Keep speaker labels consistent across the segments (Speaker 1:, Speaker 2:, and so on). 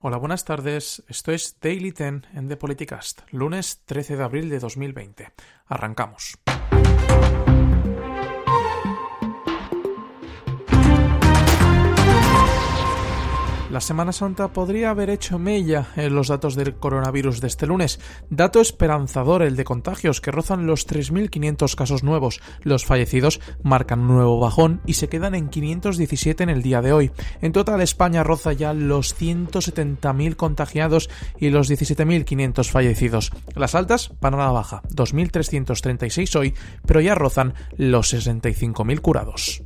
Speaker 1: Hola, buenas tardes. Esto es Daily Ten en The Politicast, lunes 13 de abril de 2020. Arrancamos. La Semana Santa podría haber hecho mella en los datos del coronavirus de este lunes. Dato esperanzador el de contagios que rozan los 3.500 casos nuevos. Los fallecidos marcan un nuevo bajón y se quedan en 517 en el día de hoy. En total España roza ya los 170.000 contagiados y los 17.500 fallecidos. Las altas van a la baja, 2.336 hoy, pero ya rozan los 65.000 curados.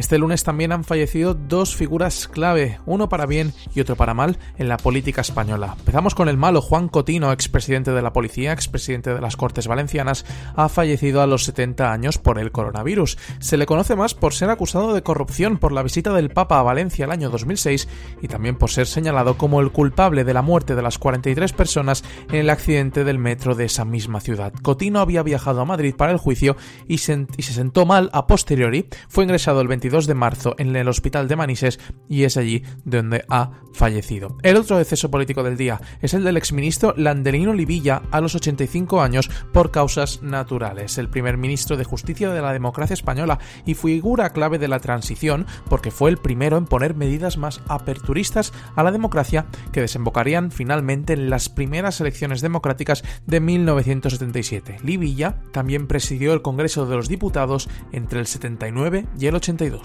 Speaker 1: Este lunes también han fallecido dos figuras clave, uno para bien y otro para mal, en la política española. Empezamos con el malo. Juan Cotino, expresidente de la policía, expresidente de las Cortes Valencianas, ha fallecido a los 70 años por el coronavirus. Se le conoce más por ser acusado de corrupción por la visita del Papa a Valencia el año 2006 y también por ser señalado como el culpable de la muerte de las 43 personas en el accidente del metro de esa misma ciudad. Cotino había viajado a Madrid para el juicio y se, sentó mal a posteriori. Fue ingresado el 22 de marzo en el hospital de Manises y es allí donde ha fallecido. El otro deceso político del día es el del exministro Landelino Livilla a los 85 años por causas naturales. El primer ministro de Justicia de la democracia española y figura clave de la transición porque fue el primero en poner medidas más aperturistas a la democracia que desembocarían finalmente en las primeras elecciones democráticas de 1977. Livilla también presidió el Congreso de los Diputados entre el 79 y el 82.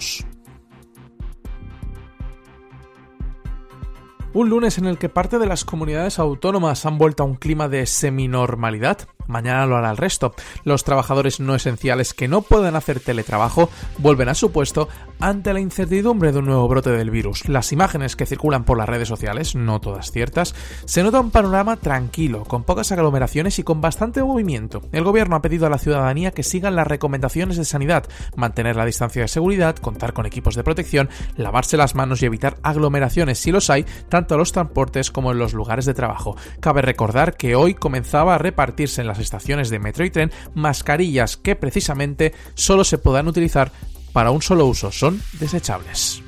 Speaker 1: Un lunes en el que parte de las comunidades autónomas han vuelto a un clima de seminormalidad. Mañana lo hará el resto. Los trabajadores no esenciales que no pueden hacer teletrabajo vuelven a su puesto ante la incertidumbre de un nuevo brote del virus. Las imágenes que circulan por las redes sociales, no todas ciertas, se nota un panorama tranquilo, con pocas aglomeraciones y con bastante movimiento. El gobierno ha pedido a la ciudadanía que sigan las recomendaciones de sanidad, mantener la distancia de seguridad, contar con equipos de protección, lavarse las manos y evitar aglomeraciones si los hay, tanto en los transportes como en los lugares de trabajo. Cabe recordar que hoy comenzaba a repartirse en las estaciones de metro y tren mascarillas que precisamente solo se podrán utilizar para un solo uso, son desechables.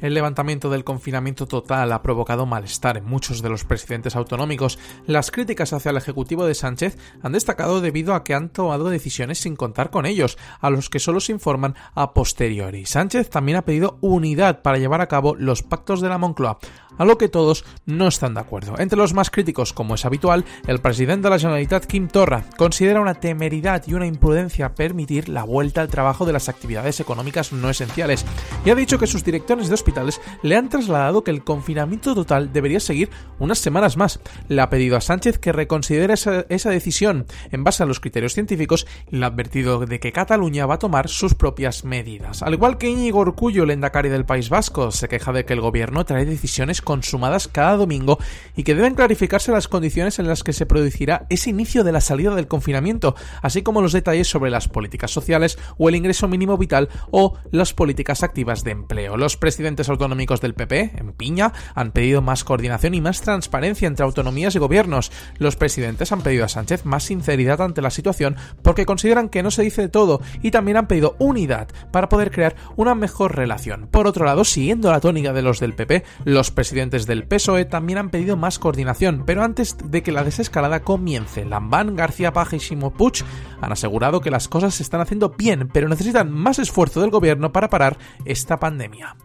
Speaker 1: El levantamiento del confinamiento total ha provocado malestar en muchos de los presidentes autonómicos. Las críticas hacia el Ejecutivo de Sánchez han destacado debido a que han tomado decisiones sin contar con ellos, a los que solo se informan a posteriori. Sánchez también ha pedido unidad para llevar a cabo los pactos de la Moncloa, a lo que todos no están de acuerdo. Entre los más críticos, como es habitual, el presidente de la Generalitat, Kim Torra, considera una temeridad y una imprudencia permitir la vuelta al trabajo de las actividades económicas no esenciales y ha dicho que sus directores de hospitales le han trasladado que el confinamiento total debería seguir unas semanas más. Le ha pedido a Sánchez que reconsidere esa, esa decisión en base a los criterios científicos y le ha advertido de que Cataluña va a tomar sus propias medidas. Al igual que Íñigo Urcullo, el endacari del País Vasco, se queja de que el gobierno trae decisiones consumadas cada domingo y que deben clarificarse las condiciones en las que se producirá ese inicio de la salida del confinamiento, así como los detalles sobre las políticas sociales o el ingreso mínimo vital o las políticas activas de empleo. Los presidentes autonómicos del PP, en Piña, han pedido más coordinación y más transparencia entre autonomías y gobiernos. Los presidentes han pedido a Sánchez más sinceridad ante la situación porque consideran que no se dice todo y también han pedido unidad para poder crear una mejor relación. Por otro lado, siguiendo la tónica de los del PP, los presidentes del PSOE también han pedido más coordinación, pero antes de que la desescalada comience, Lambán, García Paje y Simo Puig han asegurado que las cosas se están haciendo bien, pero necesitan más esfuerzo del gobierno para parar esta pandemia.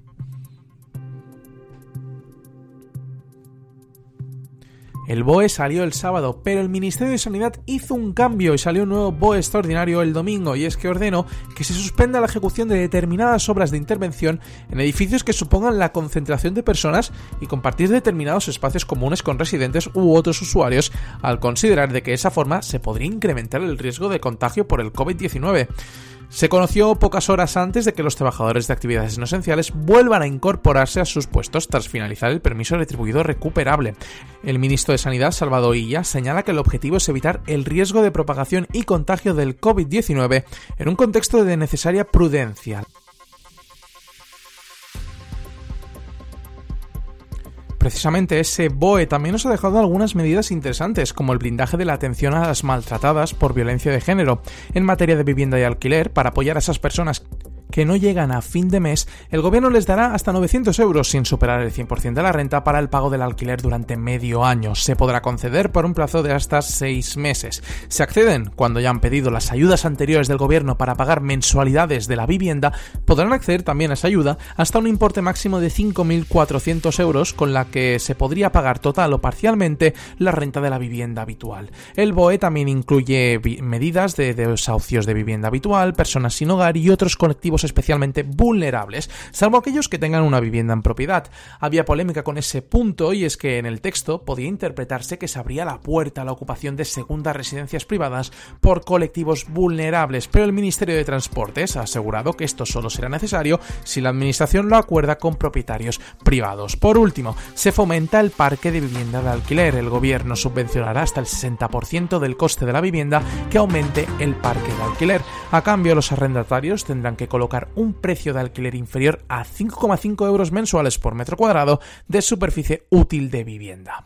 Speaker 1: El BOE salió el sábado, pero el Ministerio de Sanidad hizo un cambio y salió un nuevo BOE extraordinario el domingo, y es que ordenó que se suspenda la ejecución de determinadas obras de intervención en edificios que supongan la concentración de personas y compartir determinados espacios comunes con residentes u otros usuarios, al considerar de que de esa forma se podría incrementar el riesgo de contagio por el COVID-19. Se conoció pocas horas antes de que los trabajadores de actividades no esenciales vuelvan a incorporarse a sus puestos tras finalizar el permiso retribuido recuperable. El ministro de Sanidad, Salvador Illa, señala que el objetivo es evitar el riesgo de propagación y contagio del COVID-19 en un contexto de necesaria prudencia. Precisamente ese BOE también nos ha dejado algunas medidas interesantes, como el blindaje de la atención a las maltratadas por violencia de género en materia de vivienda y alquiler para apoyar a esas personas que no llegan a fin de mes, el gobierno les dará hasta 900 euros sin superar el 100% de la renta para el pago del alquiler durante medio año. Se podrá conceder por un plazo de hasta 6 meses. Se acceden cuando ya han pedido las ayudas anteriores del gobierno para pagar mensualidades de la vivienda, podrán acceder también a esa ayuda hasta un importe máximo de 5.400 euros con la que se podría pagar total o parcialmente la renta de la vivienda habitual. El BOE también incluye medidas de desahucios de vivienda habitual, personas sin hogar y otros colectivos especialmente vulnerables, salvo aquellos que tengan una vivienda en propiedad. Había polémica con ese punto y es que en el texto podía interpretarse que se abría la puerta a la ocupación de segundas residencias privadas por colectivos vulnerables, pero el Ministerio de Transportes ha asegurado que esto solo será necesario si la Administración lo acuerda con propietarios privados. Por último, se fomenta el parque de vivienda de alquiler. El gobierno subvencionará hasta el 60% del coste de la vivienda que aumente el parque de alquiler. A cambio, los arrendatarios tendrán que colocar un precio de alquiler inferior a 5,5 euros mensuales por metro cuadrado de superficie útil de vivienda.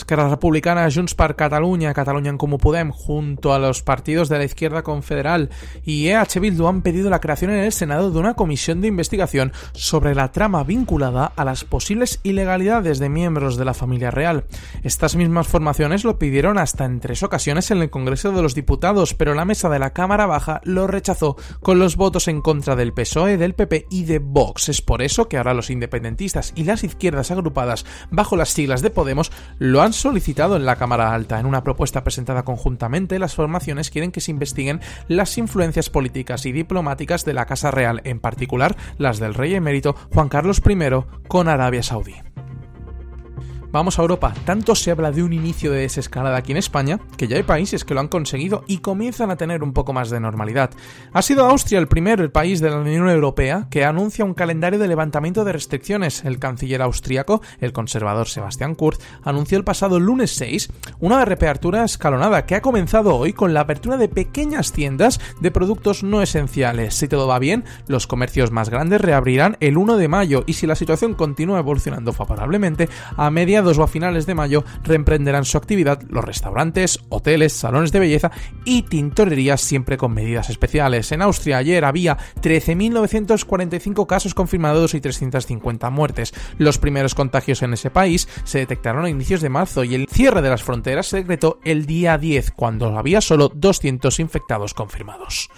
Speaker 1: Esquerra Republicana, Junts per Catalunya, Cataluña en Comú Podem, junto a los partidos de la izquierda confederal y EH Bildu han pedido la creación en el Senado de una comisión de investigación sobre la trama vinculada a las posibles ilegalidades de miembros de la familia real. Estas mismas formaciones lo pidieron hasta en tres ocasiones en el Congreso de los Diputados, pero la mesa de la Cámara Baja lo rechazó con los votos en contra del PSOE, del PP y de Vox. Es por eso que ahora los independentistas y las izquierdas agrupadas bajo las siglas de Podemos lo han solicitado en la Cámara Alta. En una propuesta presentada conjuntamente, las formaciones quieren que se investiguen las influencias políticas y diplomáticas de la Casa Real, en particular las del rey emérito Juan Carlos I con Arabia Saudí. Vamos a Europa. Tanto se habla de un inicio de desescalada aquí en España que ya hay países que lo han conseguido y comienzan a tener un poco más de normalidad. Ha sido Austria el primero, el país de la Unión Europea, que anuncia un calendario de levantamiento de restricciones. El canciller austriaco, el conservador Sebastian Kurz, anunció el pasado lunes 6 una reapertura escalonada que ha comenzado hoy con la apertura de pequeñas tiendas de productos no esenciales. Si todo va bien, los comercios más grandes reabrirán el 1 de mayo y si la situación continúa evolucionando favorablemente, a media o a finales de mayo reemprenderán su actividad los restaurantes, hoteles, salones de belleza y tintorerías siempre con medidas especiales. En Austria ayer había 13.945 casos confirmados y 350 muertes. Los primeros contagios en ese país se detectaron a inicios de marzo y el cierre de las fronteras se decretó el día 10 cuando había solo 200 infectados confirmados.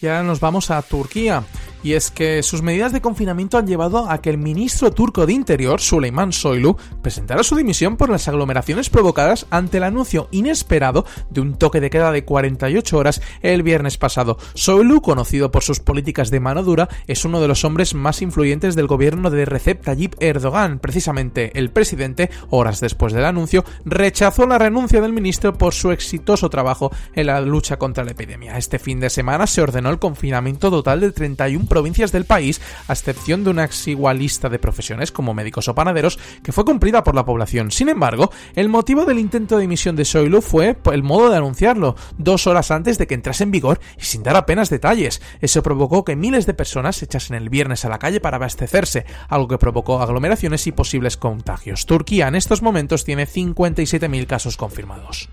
Speaker 1: Y ahora nos vamos a Turquía y es que sus medidas de confinamiento han llevado a que el ministro turco de Interior, Süleyman Soylu, presentara su dimisión por las aglomeraciones provocadas ante el anuncio inesperado de un toque de queda de 48 horas el viernes pasado. Soylu, conocido por sus políticas de mano dura, es uno de los hombres más influyentes del gobierno de Recep Tayyip Erdogan. Precisamente, el presidente, horas después del anuncio, rechazó la renuncia del ministro por su exitoso trabajo en la lucha contra la epidemia. Este fin de semana se ordenó el confinamiento total de 31 provincias del país, a excepción de una exigua lista de profesiones como médicos o panaderos, que fue cumplida por la población. Sin embargo, el motivo del intento de emisión de Soilu fue el modo de anunciarlo, dos horas antes de que entrase en vigor y sin dar apenas detalles. Eso provocó que miles de personas se echasen el viernes a la calle para abastecerse, algo que provocó aglomeraciones y posibles contagios. Turquía en estos momentos tiene 57.000 casos confirmados.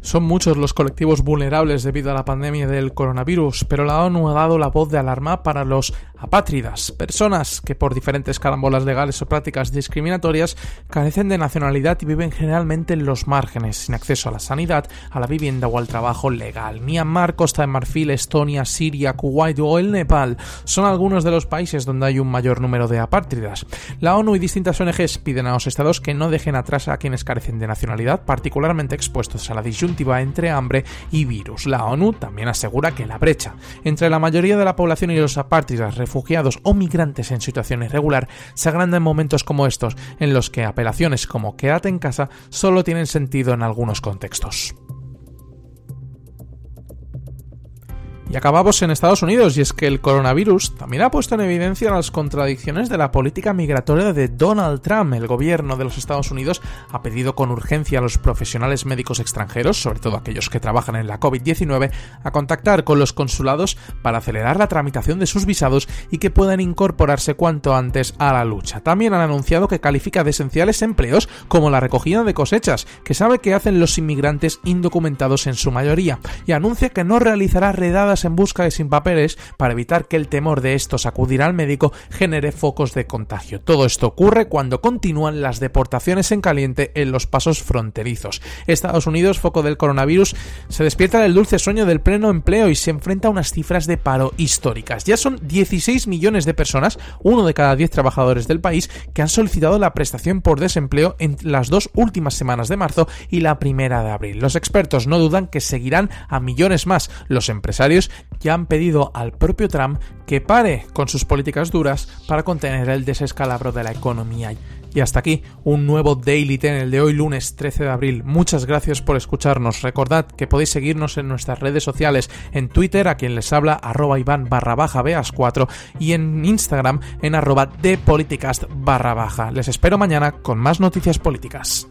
Speaker 1: Son muchos los colectivos vulnerables debido a la pandemia del coronavirus, pero la ONU ha dado la voz de alarma para los apátridas, personas que por diferentes carambolas legales o prácticas discriminatorias carecen de nacionalidad y viven generalmente en los márgenes, sin acceso a la sanidad, a la vivienda o al trabajo legal. Myanmar, Costa de Marfil, Estonia, Siria, Kuwait o el Nepal son algunos de los países donde hay un mayor número de apátridas. La ONU y distintas ONGs piden a los estados que no dejen atrás a quienes carecen de nacionalidad, particularmente expuestos a la disyuntiva entre hambre y virus. La ONU también asegura que la brecha entre la mayoría de la población y los apátridas, refugiados o migrantes en situación irregular se agranda en momentos como estos, en los que apelaciones como quédate en casa solo tienen sentido en algunos contextos. Y acabamos en Estados Unidos, y es que el coronavirus también ha puesto en evidencia las contradicciones de la política migratoria de Donald Trump. El gobierno de los Estados Unidos ha pedido con urgencia a los profesionales médicos extranjeros, sobre todo aquellos que trabajan en la COVID-19, a contactar con los consulados para acelerar la tramitación de sus visados y que puedan incorporarse cuanto antes a la lucha. También han anunciado que califica de esenciales empleos como la recogida de cosechas, que sabe que hacen los inmigrantes indocumentados en su mayoría, y anuncia que no realizará redadas en busca de sin papeles para evitar que el temor de estos acudir al médico genere focos de contagio. Todo esto ocurre cuando continúan las deportaciones en caliente en los pasos fronterizos. Estados Unidos, foco del coronavirus, se despierta del dulce sueño del pleno empleo y se enfrenta a unas cifras de paro históricas. Ya son 16 millones de personas, uno de cada 10 trabajadores del país, que han solicitado la prestación por desempleo en las dos últimas semanas de marzo y la primera de abril. Los expertos no dudan que seguirán a millones más. Los empresarios ya han pedido al propio Trump que pare con sus políticas duras para contener el desescalabro de la economía. Y hasta aquí un nuevo Daily Ten, el de hoy lunes 13 de abril. Muchas gracias por escucharnos. Recordad que podéis seguirnos en nuestras redes sociales, en Twitter a quien les habla arroba Iván barra baja Beas 4 y en Instagram en arroba de barra baja. Les espero mañana con más noticias políticas.